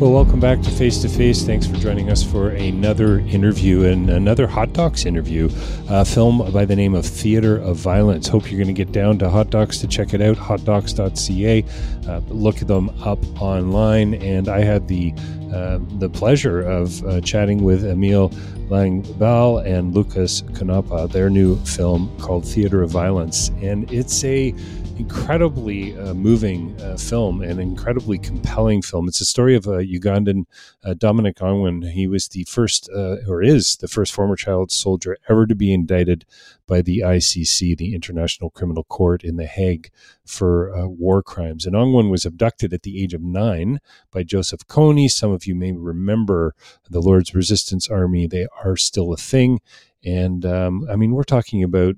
Well, welcome back to Face to Face. Thanks for joining us for another interview and another Hot Docs interview, a film by the name of Theater of Violence. Hope you're going to get down to Hot Docs to check it out, hotdocs.ca. Uh, look them up online. And I had the uh, the pleasure of uh, chatting with Emil Langballe and Lucas Konopa, their new film called Theater of Violence. And it's a incredibly uh, moving uh, film and incredibly compelling film. It's a story of a Ugandan uh, Dominic Ongwen. He was the first, uh, or is the first former child soldier ever to be indicted by the ICC, the International Criminal Court in The Hague, for uh, war crimes. And Ongwen was abducted at the age of nine by Joseph Kony. Some of you may remember the Lord's Resistance Army. They are still a thing. And um, I mean, we're talking about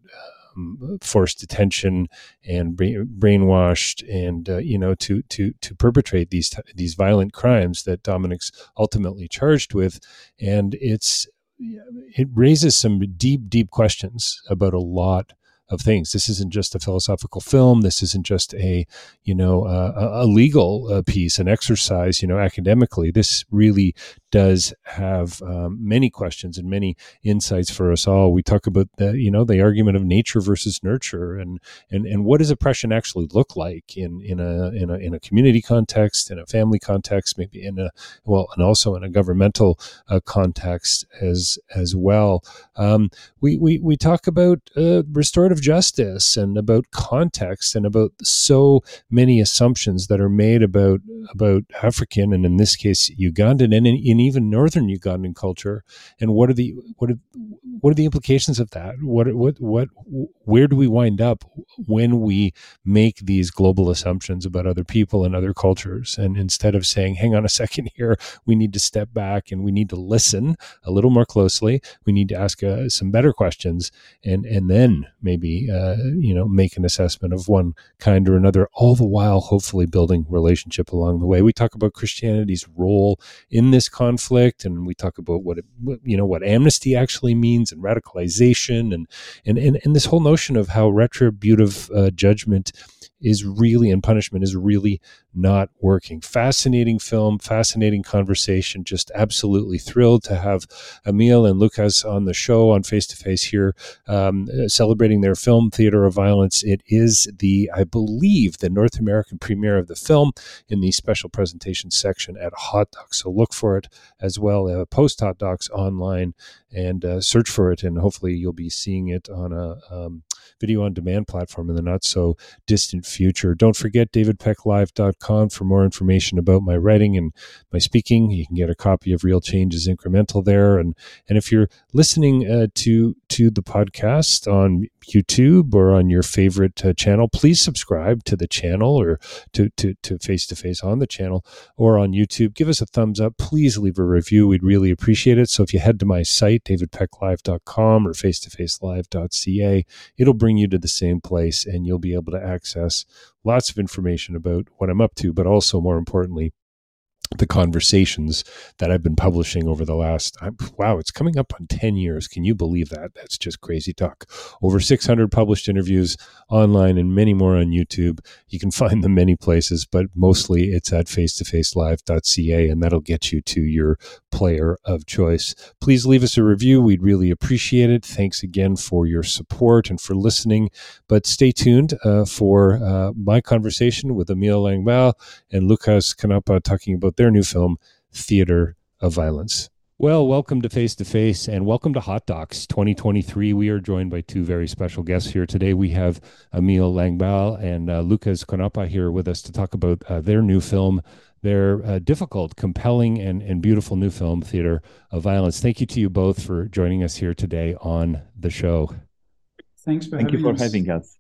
um, forced detention and brainwashed and uh, you know to to to perpetrate these these violent crimes that Dominic's ultimately charged with and it's it raises some deep deep questions about a lot of things. This isn't just a philosophical film. This isn't just a, you know, uh, a legal uh, piece, an exercise, you know, academically. This really does have um, many questions and many insights for us all. We talk about the, you know, the argument of nature versus nurture, and and and what does oppression actually look like in in a in a in a community context, in a family context, maybe in a well, and also in a governmental uh, context as as well. Um, we we we talk about uh, restorative justice and about context and about so many assumptions that are made about about African and in this case Ugandan and in, in even northern Ugandan culture and what are the what are what are the implications of that what what what where do we wind up when we make these global assumptions about other people and other cultures and instead of saying hang on a second here we need to step back and we need to listen a little more closely we need to ask uh, some better questions and and then maybe uh, you know, make an assessment of one kind or another, all the while hopefully building relationship along the way. We talk about Christianity's role in this conflict, and we talk about what it, you know what amnesty actually means and radicalization, and and and, and this whole notion of how retributive uh, judgment is really and punishment is really not working. Fascinating film, fascinating conversation. Just absolutely thrilled to have Emil and Lucas on the show on Face to Face here, um, celebrating their film Theater of Violence. It is the, I believe, the North American premiere of the film in the special presentation section at Hot Docs. So look for it as well. Uh, post Hot Docs online and uh, search for it, and hopefully you'll be seeing it on a um, video on demand platform in the not so distant future. Don't forget davidpecklive.com for more information about my writing and my speaking. You can get a copy of Real Change is Incremental there. And, and if you're listening uh, to, to the podcast on YouTube or on your favorite uh, channel, please subscribe to the channel or to, to, to Face to Face on the channel or on YouTube. Give us a thumbs up. Please leave a review. We'd really appreciate it. So if you head to my site, davidpecklive.com or face-to-facelive.ca, it'll bring you to the same place and you'll be able to access lots of information about what I'm up to, but also more importantly, the conversations that I've been publishing over the last wow, it's coming up on 10 years. Can you believe that? That's just crazy talk. Over 600 published interviews online and many more on YouTube. You can find them many places, but mostly it's at face-to-facelive.ca and that'll get you to your player of choice. Please leave us a review. We'd really appreciate it. Thanks again for your support and for listening. But stay tuned uh, for uh, my conversation with Emile Langballe and Lucas Konopa talking about their new film, Theater of Violence. Well, welcome to Face to Face and welcome to Hot Docs 2023. We are joined by two very special guests here today. We have Emil Langballe and uh, Lucas Konopa here with us to talk about uh, their new film, their uh, difficult, compelling, and, and beautiful new film, Theater of Violence. Thank you to you both for joining us here today on the show. Thanks for Thank you for us. having us.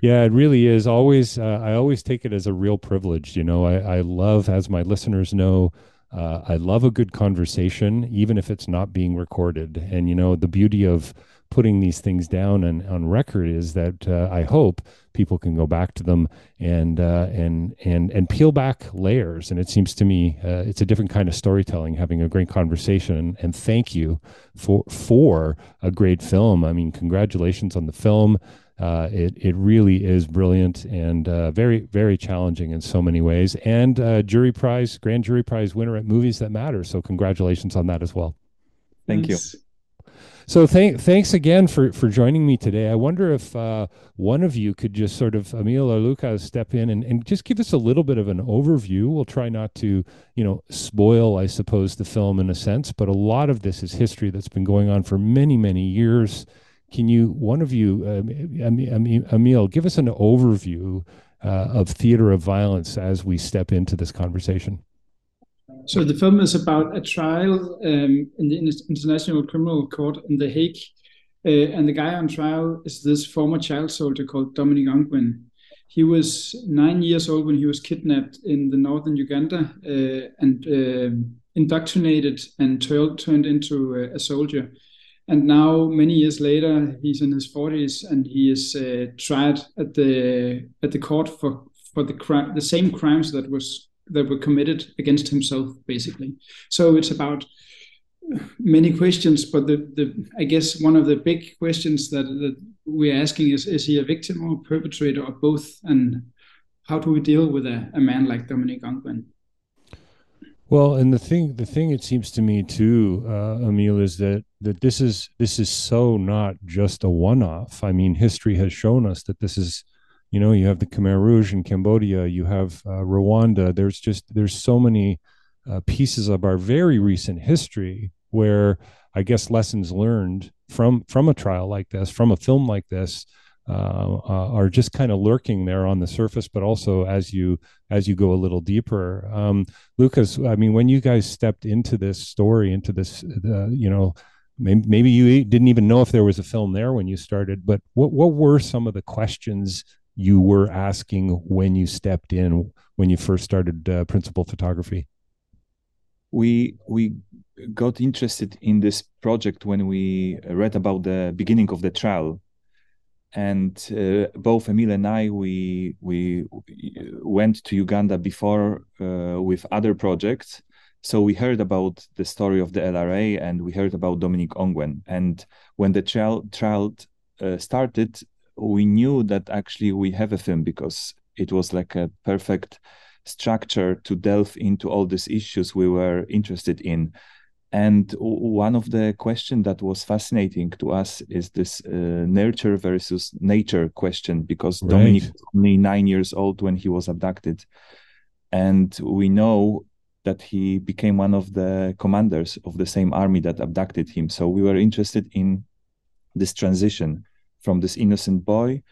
Yeah, it really is. Always, uh, I always take it as a real privilege. You know, I, I love, as my listeners know, uh, I love a good conversation, even if it's not being recorded. And you know, the beauty of putting these things down and on record is that uh, I hope people can go back to them and uh, and and and peel back layers. And it seems to me uh, it's a different kind of storytelling, having a great conversation. And thank you for for a great film. I mean, congratulations on the film. Uh, it it really is brilliant and uh, very very challenging in so many ways, and uh, jury prize, grand jury prize winner at Movies That Matter. So congratulations on that as well. Thank Thanks. you. So thank, thanks again for, for joining me today. I wonder if uh, one of you could just sort of, Emil or Lucas, step in and, and just give us a little bit of an overview. We'll try not to, you know, spoil, I suppose, the film in a sense, but a lot of this is history that's been going on for many, many years. Can you, one of you, um, Emile, give us an overview uh, of theater of violence as we step into this conversation? So the film is about a trial um, in the International Criminal Court in The Hague, uh, and the guy on trial is this former child soldier called Dominic Ongwen. He was nine years old when he was kidnapped in the northern Uganda uh, and uh, indoctrinated and turned into a soldier and now many years later he's in his 40s and he is uh, tried at the at the court for for the crime the same crimes that was that were committed against himself basically. So it's about many questions but the, the i guess one of the big questions that, that we're asking is is he a victim or a perpetrator or both? And how do we deal with a, a man like dominic ongwen well, and the thing, the thing it seems to me too, uh, Emile, is that that this is this is so not just a one-off. I mean, history has shown us that this is, you know, you have the Khmer Rouge in Cambodia, you have uh, Rwanda. There's just there's so many uh, pieces of our very recent history where I guess lessons learned from from a trial like this, from a film like this, uh, uh, are just kind of lurking there on the surface, but also as you as you go a little deeper. Um, Lucas, I mean, when you guys stepped into this story, into this, uh, you know, maybe, maybe you didn't even know if there was a film there when you started. But what what were some of the questions you were asking when you stepped in when you first started uh, principal photography? We we got interested in this project when we read about the beginning of the trial and uh, both Emil and I we we went to Uganda before uh, with other projects. So we heard about the story of the LRA and we heard about Dominic Ongwen. And when the trial trial uh, started, we knew that actually we have a film because it was like a perfect structure to delve into all these issues we were interested in and one of the questions that was fascinating to us is this uh, nurture versus nature question, because right. Dominic was only nine years old when he was abducted. And we know that he became one of the commanders of the same army that abducted him. So we were interested in this transition from this innocent boy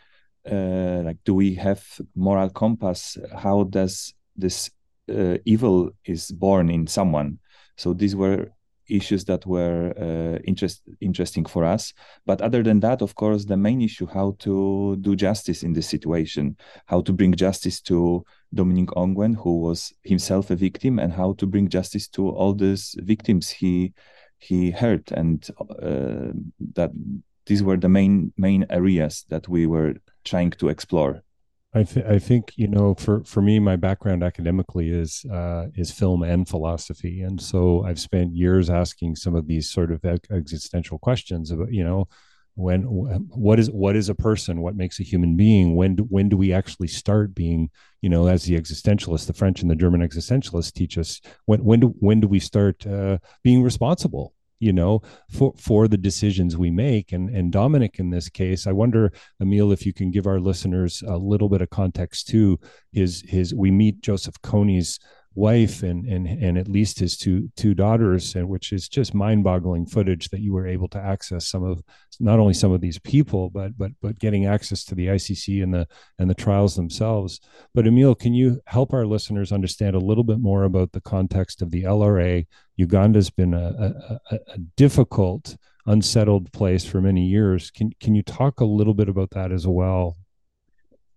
uh, like do we have moral compass how does this uh, evil is born in someone so these were issues that were uh, interest, interesting for us. But other than that of course the main issue how to do justice in this situation how to bring justice to dominic ongwen who was himself a victim and how to bring justice to all these victims he he hurt. And uh, that these were the main main areas that we were trying to explore I, th- I think you know for for me my background academically is uh, is film and philosophy. And so I've spent years asking some of these sort of existential questions about you know when what is what is a person? What makes a human being? When do, when do we actually start being you know as the existentialists the french and the german existentialists teach us when when do when do we start uh, being responsible you know for for the decisions we make. And and dominic in this case i wonder emil if you can give our listeners a little bit of context to his his we meet joseph kony's wife and and and at least his two two daughters and which is just mind-boggling footage that you were able to access some of not only some of these people but but but getting access to the ICC and the and the trials themselves. But Emil can you help our listeners understand a little bit more about the context of the LRA Uganda's been a, a, a difficult unsettled place for many years. Can can you talk a little bit about that as well?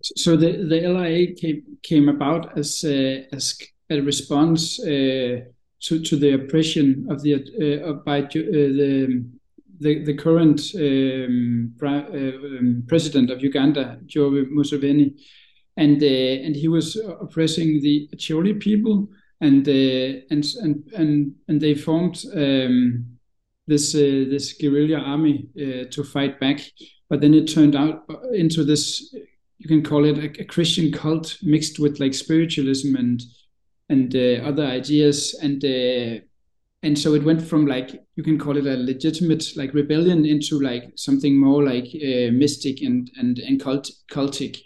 So the the LRA came came about as uh, as a response uh, to to the oppression of the uh, by uh, the, the the current um, um, president of Uganda, Joe Museveni, and and he was oppressing the Acholi people, and and and and and they formed. Um, this uh, this guerrilla army uh, to fight back. But then it turned out into this you can call it a, a Christian cult mixed with like spiritualism and and uh, other ideas and uh, and so it went from like you can call it a legitimate like rebellion into like something more like uh, mystic and and and cult cultic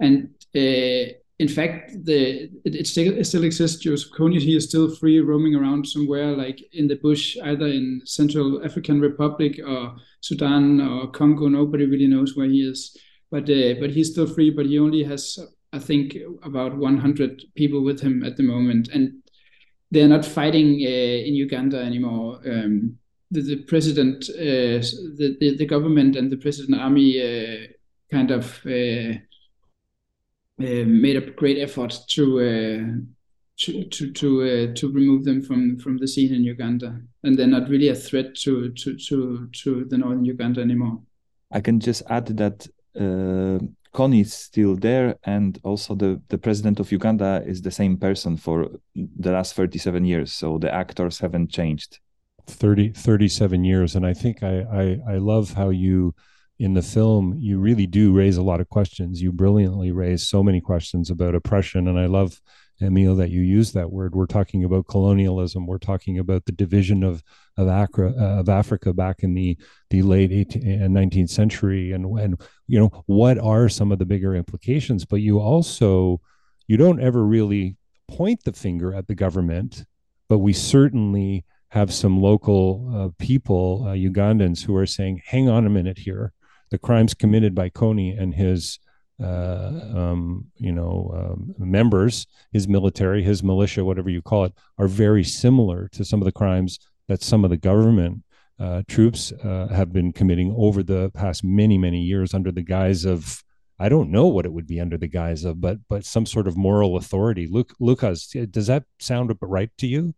and uh, in fact the it, it, still it still exists. Joseph kony he is still free roaming around somewhere like in the bush either in central african republic or sudan or congo. Nobody really knows where he is. But uh, but he's still free but he only has I think about 100 people with him at the moment, and they're not fighting uh, in Uganda anymore. Um, the, the, president, uh, the, the, the government, and the president army uh, kind of uh, Uh, made a great effort to uh, to to to, uh, to remove them from from the scene in Uganda, and they're not really a threat to to to to the northern Uganda anymore. I can just add that uh, Kony is still there, and also the the president of Uganda is the same person for the last 37 years. So the actors haven't changed. 30 37 years and i think I, I i love how you in the film you really do raise a lot of questions you brilliantly raise so many questions about oppression and i love Emil, that you use that word. We're talking about colonialism. We're talking about the division of of, uh, of Africa back in the the late 18th and 19th century, and when you know what are some of the bigger implications. But you also you don't ever really point the finger at the government, but we certainly have some local uh, people, uh, Ugandans, who are saying, "Hang on a minute here." The crimes committed by Kony and his uh, um, you know, um, members, his military, his militia, whatever you call it, are very similar to some of the crimes that some of the government uh, troops uh, have been committing over the past many, many years under the guise of, I don't know what it would be under the guise of, but but some sort of moral authority. Luke, Lucas, does that sound right to you?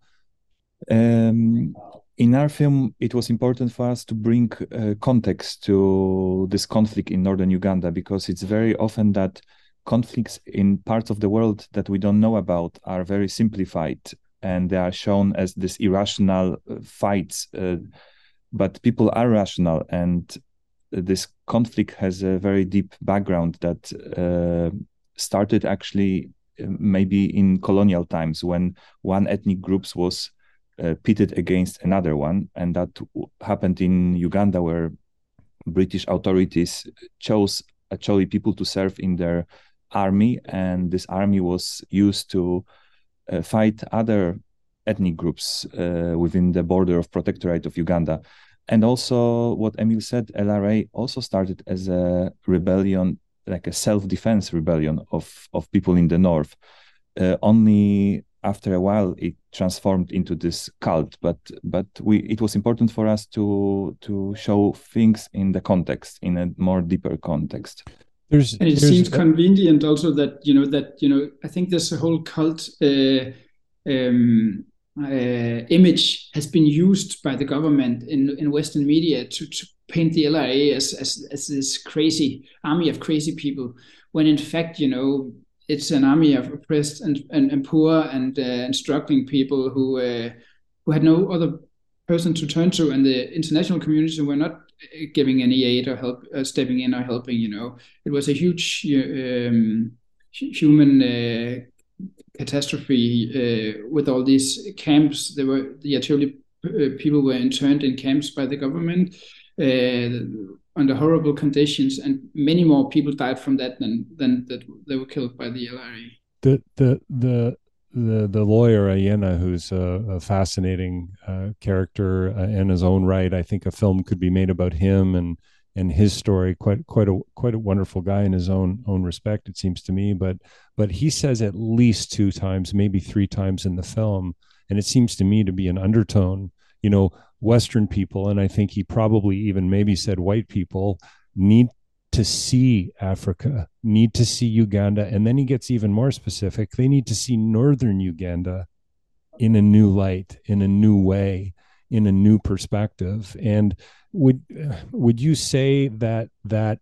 Um, in our film, it was important for us to bring uh, context to this conflict in northern Uganda because it's very often that conflicts in parts of the world that we don't know about are very simplified and they are shown as this irrational uh, fights. Uh, but people are rational, and this conflict has a very deep background that uh, started actually uh, maybe in colonial times when one ethnic group was uh, pitted against another one, and that happened in Uganda, where British authorities chose actually people to serve in their army, and this army was used to uh, fight other ethnic groups uh, within the border of protectorate of Uganda. And also, what Emil said, LRA also started as a rebellion like a self-defense rebellion of of people in the north. Uh, only after a while it transformed into this cult. But but we it was important for us to to show things in the context in a more deeper context. There's and it there's, seems convenient also that you know that you know i think this whole cult uh, um, uh, image has been used by the government in in western media to, to paint the LRA as, as as this crazy army of crazy people when in fact you know it's an army of oppressed and, and, and poor and, uh, and struggling people who uh, who had no other person to turn to, and the international community were not uh, giving any aid or help, uh, stepping in or helping. You know, it was a huge um, human uh, catastrophe uh, with all these camps. There were the Acholi people were interned in camps by the government under horrible conditions, and many more people died from that than than that they were killed by the LRA. The the the the the lawyer Ayena, who's a, a fascinating uh, character uh, in his own right. I think a film could be made about him and and his story. Quite quite a quite a wonderful guy in his own own respect. It seems to me, but but he says at least two times, maybe three times in the film, and it seems to me to be an undertone. You know, Western people, and I think he probably even maybe said white people, need to see Africa, need to see Uganda. And then he gets even more specific. They need to see Northern Uganda in a new light, in a new way, in a new perspective. And would would you say that that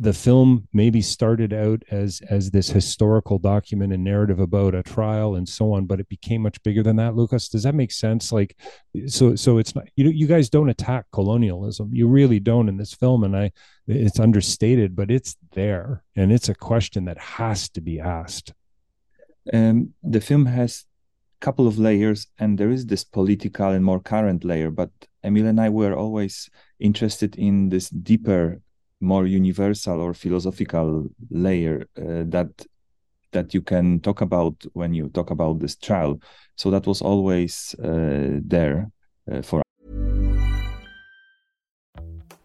the film maybe started out as as this historical document and narrative about a trial and so on but it became much bigger than that lucas. Does that make sense? Like so so it's not you know you guys don't attack colonialism. You really don't in this film and i it's understated but it's there and it's a question that has to be asked. Um, the film has a couple of layers and there is this political and more current layer but emil and i were always interested in this deeper more universal or philosophical layer uh, that that you can talk about when you talk about this trial. So that was always uh, there uh, for.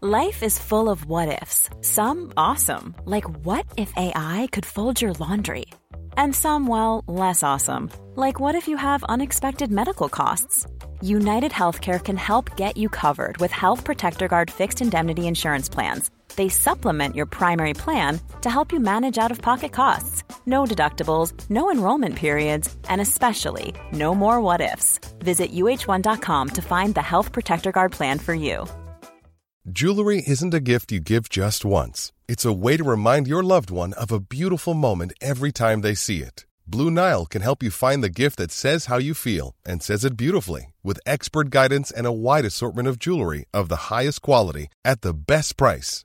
Life is full of what ifs. Some awesome, like what if AI could fold your laundry, and some well less awesome, like what if you have unexpected medical costs. United Healthcare can help get you covered with Health Protector Guard fixed indemnity insurance plans they supplement your primary plan to help you manage out of pocket costs. No deductibles, no enrollment periods, and especially no more what ifs. Visit uh1.com to find the Health Protector Guard plan for you. Jewelry isn't a gift you give just once, it's a way to remind your loved one of a beautiful moment every time they see it. Blue Nile can help you find the gift that says how you feel and says it beautifully with expert guidance and a wide assortment of jewelry of the highest quality at the best price.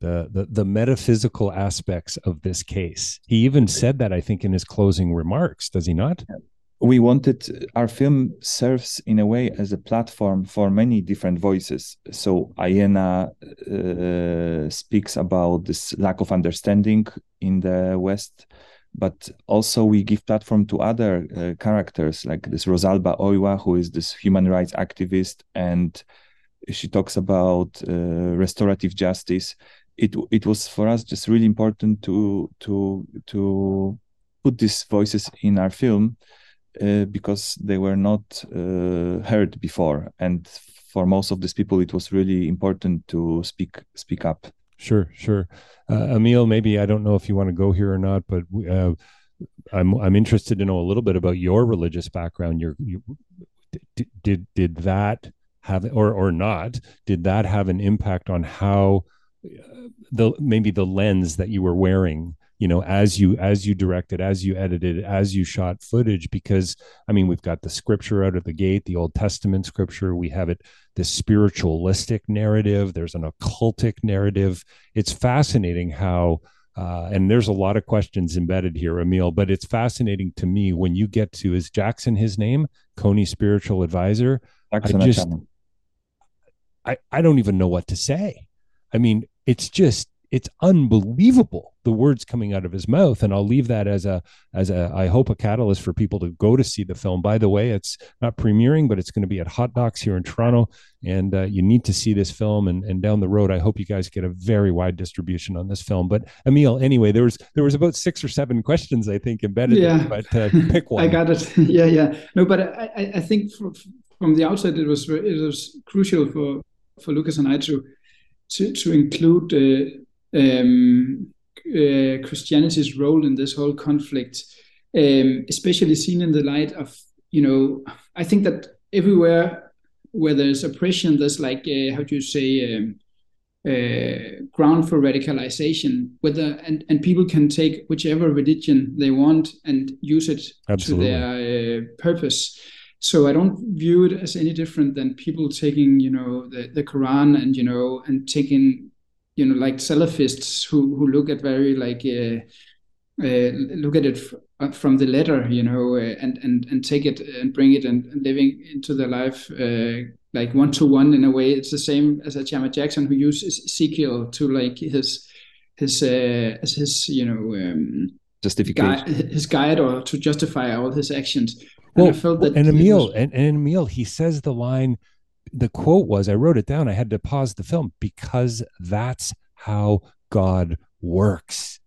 the, the the metaphysical aspects of this case. He even said that I think in his closing remarks, does he not? We wanted our film serves in a way as a platform for many different voices. So Ayena uh, speaks about this lack of understanding in the West, but also we give platform to other uh, characters like this Rosalba Oywa, who is this human rights activist, and she talks about uh, restorative justice. It it was for us just really important to to to put these voices in our film uh, because they were not uh, heard before, and for most of these people, it was really important to speak speak up. Sure, sure. Uh, Emil, maybe I don't know if you want to go here or not, but uh, I'm I'm interested to know a little bit about your religious background. Your you, did, did that have or or not? Did that have an impact on how the maybe the lens that you were wearing you know as you as you directed as you edited as you shot footage because i mean we've got the scripture out of the gate the old testament scripture. We have it this spiritualistic narrative. There's an occultic narrative. It's fascinating how uh, and there's a lot of questions embedded here, Emil, but it's fascinating to me when you get to is Jackson his name, kony spiritual advisor. Jackson I just, I, I don't even know what to say. I mean, it's just it's unbelievable the words coming out of his mouth and i'll leave that as a as a i hope a catalyst for people to go to see the film. By the way it's not premiering but it's going to be at hot docs here in toronto and uh, you need to see this film and, and down the road i hope you guys get a very wide distribution on this film. But emil anyway there was there was about six or seven questions i think embedded yeah. There, but uh, pick one. i got it. Yeah yeah. No but i i think from the outset it was it was crucial for for lucas and i to to, to include uh, um, uh, Christianity's role in this whole conflict, um, especially seen in the light of, you know, I think that everywhere where there's oppression, there's like, uh, how do you say, um, uh, ground for radicalization, whether and, and people can take whichever religion they want and use it Absolutely. to their uh, purpose. So I don't view it as any different than people taking, you know, the, the Quran and you know and taking you know like Salafists who who look at very like uh, uh, look at it uh, from the letter, you know, uh, and and and take it and bring it and, and living into their life uh, like one to one in a way. It's the same as a Chama Jackson who uses Ezekiel to like his his uh, as his you know um, justification guide, his guide or to justify all his actions. And I felt that and Emil was, and, and Emil he says the line the quote was I wrote it down. I had to pause the film because that's how God works.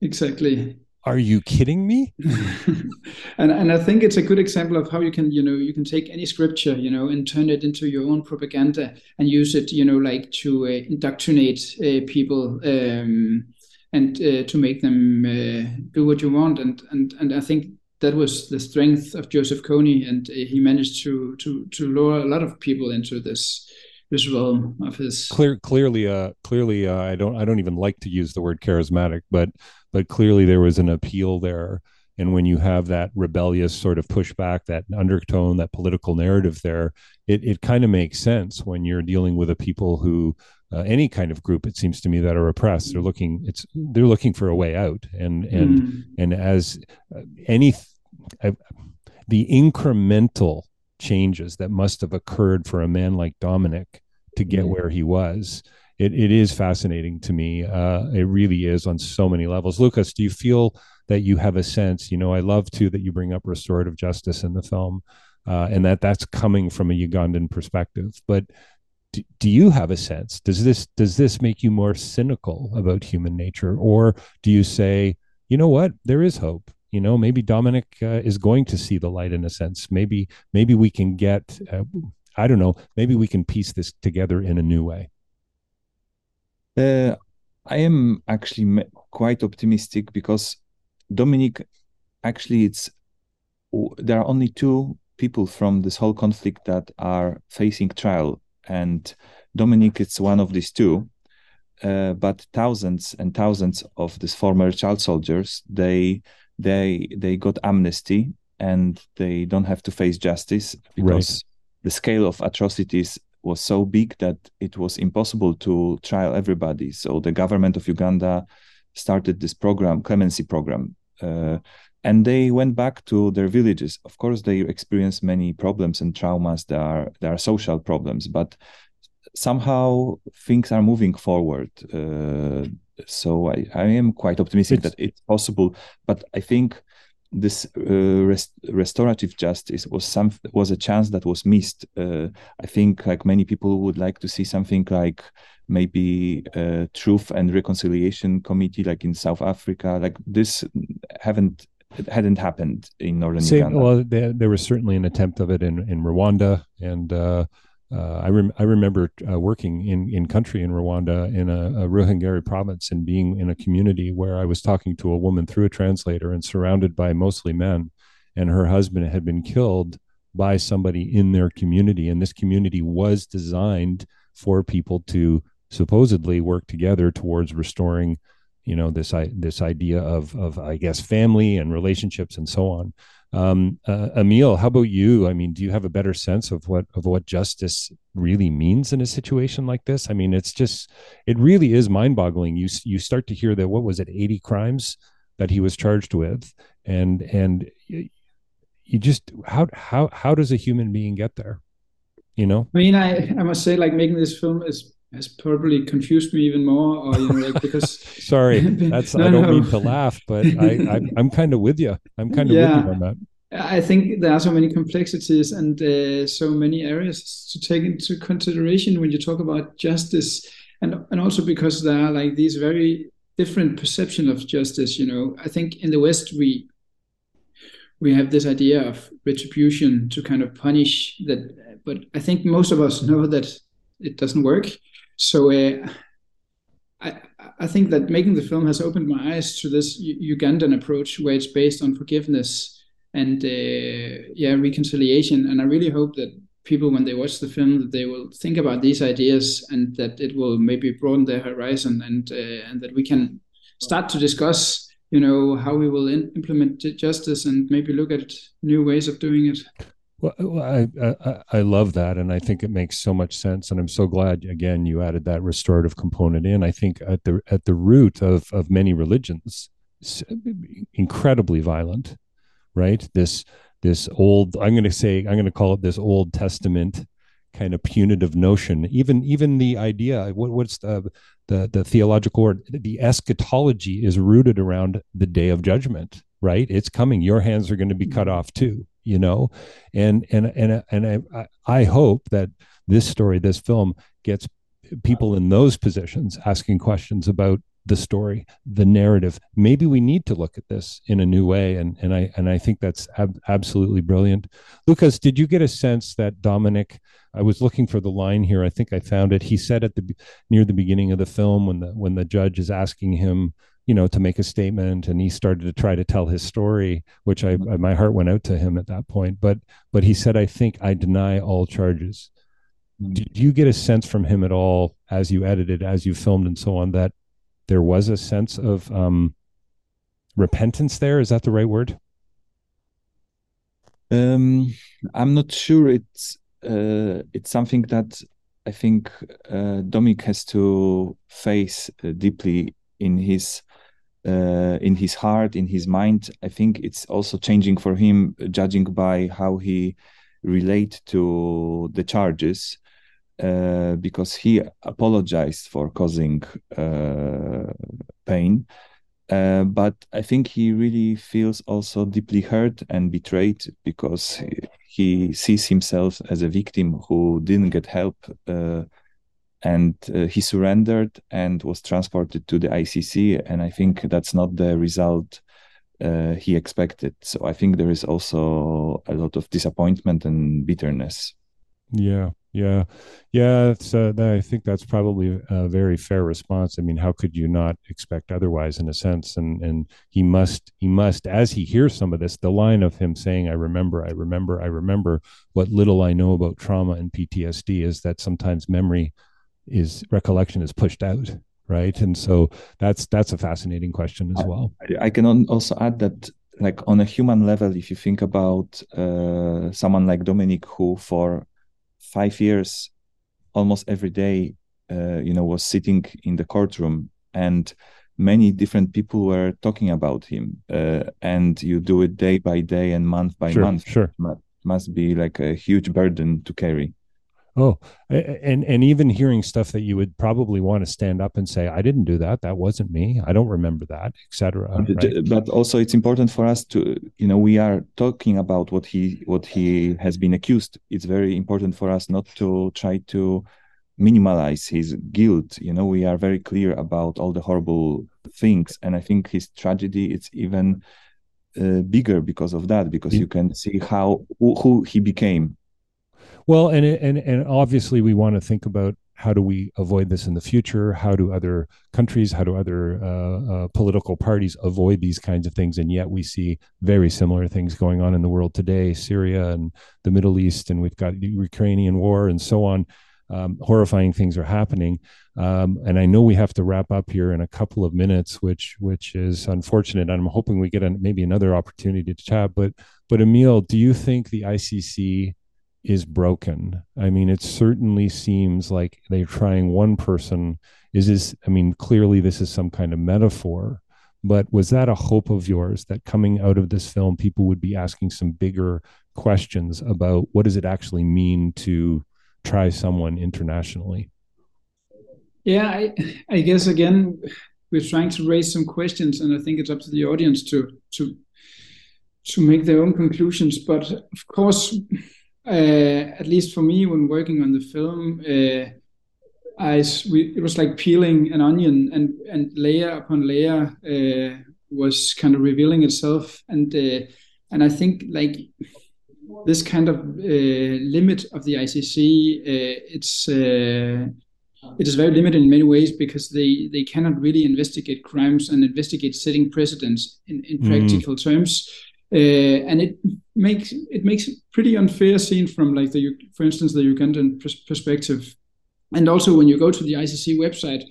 Exactly. Are you kidding me? and and I think it's a good example of how you can you know you can take any scripture you know and turn it into your own propaganda and use it you know like to uh, indoctrinate uh, people um, and uh, to make them uh, do what you want and and and I think that was the strength of Joseph Kony, and he managed to to to lure a lot of people into this this realm of his. Clear, clearly, uh, clearly, uh, I don't I don't even like to use the word charismatic, but but clearly there was an appeal there. And when you have that rebellious sort of pushback, that undertone, that political narrative there, it, it kind of makes sense when you're dealing with a people who uh, any kind of group it seems to me that are oppressed they're looking it's they're looking for a way out and and mm. and as uh, any uh, the incremental changes that must have occurred for a man like Dominic to get mm. where he was it, it is fascinating to me uh, it really is on so many levels lucas do you feel that you have a sense you know i love too that you bring up restorative justice in the film uh, and that that's coming from a ugandan perspective. But do, do you have a sense does this does this make you more cynical about human nature? Or do you say you know what? There is hope. You know maybe dominic uh, is going to see the light in a sense. Maybe maybe we can get uh, i don't know maybe we can piece this together in a new way. Uh, i am actually quite optimistic because dominic actually it's there are only two people from this whole conflict that are facing trial and Dominic is one of these two. Uh, but thousands and thousands of these former child soldiers, they they they got amnesty and they don't have to face justice because right. the scale of atrocities was so big that it was impossible to trial everybody. So the government of Uganda started this program, clemency program, uh, and they went back to their villages of course they experienced many problems and traumas there are there are social problems but somehow things are moving forward uh, so I, I am quite optimistic it's, that it's possible but i think this uh, rest, restorative justice was some was a chance that was missed. Uh, I think like many people would like to see something like maybe a uh, truth and reconciliation committee like in South Africa. Like this haven't hadn't happened in northern Same, Uganda. Well, there, there, was certainly an attempt of it in in Rwanda, and uh, uh, I rem- I remember uh, working in in country in Rwanda in a, a Ruhengeri province and being in a community where I was talking to a woman through a translator and surrounded by mostly men, and her husband had been killed by somebody in their community, and this community was designed for people to supposedly work together towards restoring you know this this idea of of I guess family and relationships and so on. Um, uh, Emil, how about you? I mean, do you have a better sense of what of what justice really means in a situation like this? I mean, it's just it really is mind boggling. You you start to hear that what was it, eighty crimes that he was charged with, and and you just how how how does a human being get there? You know. I mean, I I must say, like making this film is has probably confused me even more or you know like because sorry that's no, i don't no. mean to laugh but i, I am kind of with you i'm kind of yeah, with you on that. I think there are so many complexities and uh, so many areas to take into consideration when you talk about justice. And and also because there are like these very different perception of justice you know. I think in the west we we have this idea of retribution to kind of punish that but i think most of us know that it doesn't work so uh, I I think that making the film has opened my eyes to this U- Ugandan approach where it's based on forgiveness and uh, yeah reconciliation. And I really hope that people when they watch the film that they will think about these ideas and that it will maybe broaden their horizon and uh, and that we can start to discuss you know how we will in- implement justice and maybe look at new ways of doing it well, uh, I, I, I love that, and I think it makes so much sense. And I'm so glad again you added that restorative component in. I think at the at the root of of many religions, incredibly violent, right? This this old I'm going to say I'm going to call it this Old Testament kind of punitive notion. Even even the idea what, what's the the the theological word the eschatology is rooted around the day of judgment. Right? It's coming. Your hands are going to be cut mm-hmm. off too you know? And and and and I, I hope that this story this film gets people in those positions asking questions about the story the narrative. Maybe we need to look at this in a new way and and i and i think that's ab- absolutely brilliant. Lucas did you get a sense that dominic i was looking for the line here i think i found it. He said at the near the beginning of the film when the when the judge is asking him you know, to make a statement, and he started to try to tell his story, which I mm-hmm. my heart went out to him at that point. But but he said, "I think I deny all charges." Mm-hmm. Did you get a sense from him at all, as you edited, as you filmed, and so on, that there was a sense of um, repentance there? Is that the right word? Um, I'm not sure. It's uh, it's something that I think uh, Dominic has to face uh, deeply in his uh, in his heart, in his mind. I think it's also changing for him, judging by how he relate to the charges, uh, because he apologized for causing uh, pain. Uh, but I think he really feels also deeply hurt and betrayed because he sees himself as a victim who didn't get help uh, and uh, he surrendered and was transported to the ICC. And I think that's not the result uh, he expected. So I think there is also a lot of disappointment and bitterness. Yeah, yeah, yeah. Uh, I think that's probably a very fair response. I mean, how could you not expect otherwise, in a sense? And and he must, he must, as he hears some of this, the line of him saying, "I remember, I remember, I remember." What little I know about trauma and PTSD is that sometimes memory is recollection is pushed out right? And so that's that's a fascinating question as well. I, I can also add that like on a human level if you think about uh, someone like dominic who for five years almost every day uh, you know was sitting in the courtroom and many different people were talking about him uh, and you do it day by day and month by sure, month. sure. Must be like a huge burden to carry Oh, and and even hearing stuff that you would probably want to stand up and say, "I didn't do that. That wasn't me. I don't remember that," etc. Right? But also, it's important for us to, you know, we are talking about what he what he has been accused. It's very important for us not to try to minimize his guilt. You know, we are very clear about all the horrible things, and I think his tragedy it's even uh, bigger because of that, because you can see how who, who he became well, and and and obviously we want to think about how do we avoid this in the future? How do other countries, how do other uh, uh, political parties avoid these kinds of things? And yet we see very similar things going on in the world today, Syria and the Middle East, and we've got the Ukrainian war and so on. Um, horrifying things are happening, um, and I know we have to wrap up here in a couple of minutes, which which is unfortunate. I'm hoping we get a, maybe another opportunity to chat. But but Emil, do you think the ICC is broken. I mean, it certainly seems like they're trying one person. Is this, I mean, clearly this is some kind of metaphor, but was that a hope of yours that coming out of this film, people would be asking some bigger questions about what does it actually mean to try someone internationally? Yeah, I, I guess again, we're trying to raise some questions, and I think it's up to the audience to to to make their own conclusions. But of course, at least for me, when working on the film, uh, I we, it was like peeling an onion, and and layer upon layer uh, was kind of revealing itself, and uh, and I think like this kind of uh, limit of the ICC, uh, it's it is very limited in many ways because they they cannot really investigate crimes and investigate setting precedents in in mm. practical terms. Uh, and it makes it makes pretty unfair seen from like the for instance the Ugandan pers- perspective, and also when you go to the ICC website,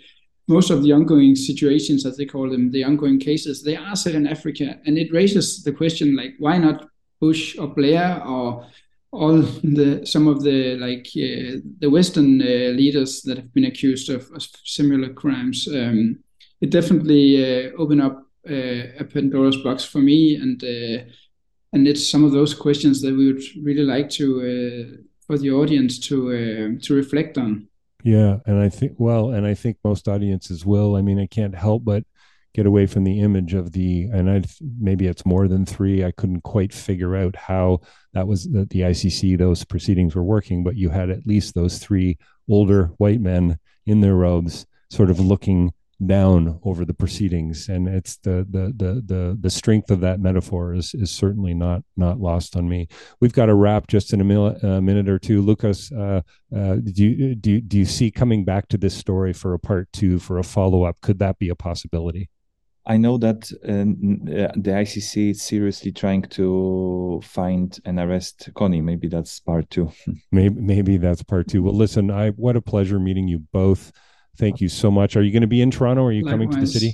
most of the ongoing situations, as they call them, the ongoing cases, they are set in Africa, and it raises the question like why not Bush or Blair or all the some of the like uh, the Western uh, leaders that have been accused of, of similar crimes. Um, it definitely uh, opened up a Pandora's box for me, and uh, and it's some of those questions that we would really like to uh, for the audience to uh, to reflect on. Yeah, and I think well, and I think most audiences will. I mean, I can't help but get away from the image of the and I maybe it's more than three. I couldn't quite figure out how that was that the ICC those proceedings were working, but you had at least those three older white men in their robes, sort of looking down over the proceedings and it's the the the the, the strength of that metaphor is is certainly not not lost on me we've got to wrap just in a, mil- a minute or two lucas uh, uh, do you do, do you see coming back to this story for a part two for a follow-up could that be a possibility I know that um, uh, the ICC is seriously trying to find and arrest Kony. Maybe that's part two. maybe maybe that's part two. Well, listen, I what a pleasure meeting you both. Thank you so much. Are you going to be in Toronto? Or are you Likewise. coming to the city?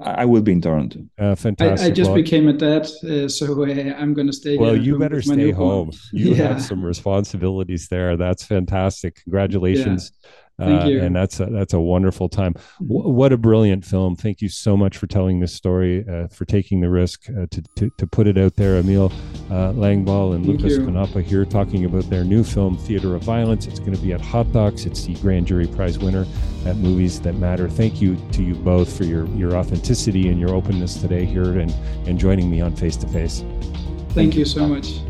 I will be in Toronto. Uh, fantastic. I, I just well, became a dad, uh, so uh, I'm going to stay. Well, you better stay home. You yeah. have some responsibilities there. That's fantastic. Congratulations. Yeah. Thank uh, and that's a, that's a wonderful time. W- what a brilliant film! Thank you so much for telling this story, uh, for taking the risk uh, to, to, to put it out there. Emil uh, Langballe and Thank Lucas. Konopa here talking about their new film, Theater of Violence. It's going to be at Hot Docs. It's the Grand Jury Prize winner at Movies That Matter. Thank you to you both for your your authenticity and your openness today here and and joining me on Face to Face. Thank you so much.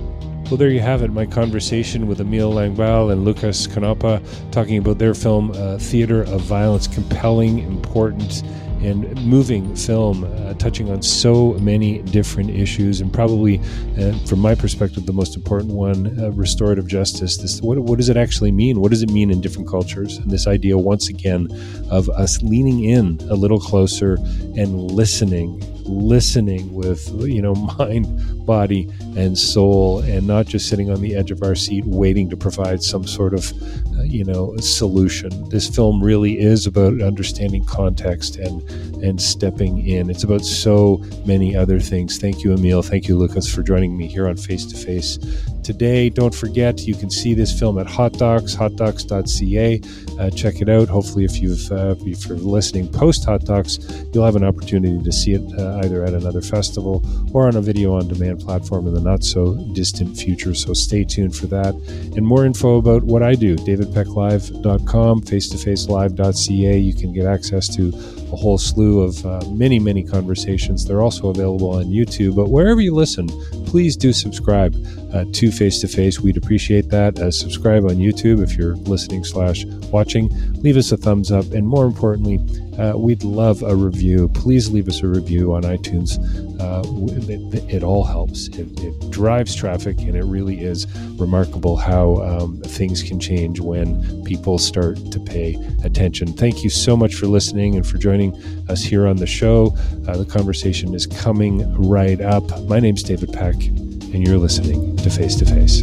Well, there you have it. My conversation with Emil Langballe and Lucas Konopa talking about their film, uh, Theater of Violence, compelling, important, and moving film, uh, touching on so many different issues, and probably, uh, from my perspective, the most important one: uh, restorative justice. This, what, what does it actually mean? What does it mean in different cultures? And this idea, once again, of us leaning in a little closer and listening listening with you know mind body and soul and not just sitting on the edge of our seat waiting to provide some sort of uh, you know solution. This film really is about understanding context and and stepping in. It's about so many other things. Thank you emil thank you lucas for joining me here on face to face today. Don't forget, you can see this film at Hot Docs, hotdocs.ca. Uh, check it out. Hopefully, if you've uh, if you're listening post Hot Docs, you'll have an opportunity to see it uh, either at another festival or on a video on demand platform in the not so distant future. So stay tuned for that. And more info about what I do, davidpecklive.com, face-to-facelive.ca. You can get access to a whole slew of uh, many, many conversations. They're also available on YouTube. But wherever you listen, please do subscribe uh, to Face to Face. We'd appreciate that. Uh, subscribe on YouTube if you're listening slash watching. Leave us a thumbs up, and more importantly, uh, we'd love a review. Please leave us a review on iTunes. Uh, it, it, all helps. It, it, drives traffic, and it really is remarkable how um, things can change when people start to pay attention. Thank you so much for listening and for joining us here on the show. Uh, the conversation is coming right up. My name's David Peck, and you're listening to Face to Face.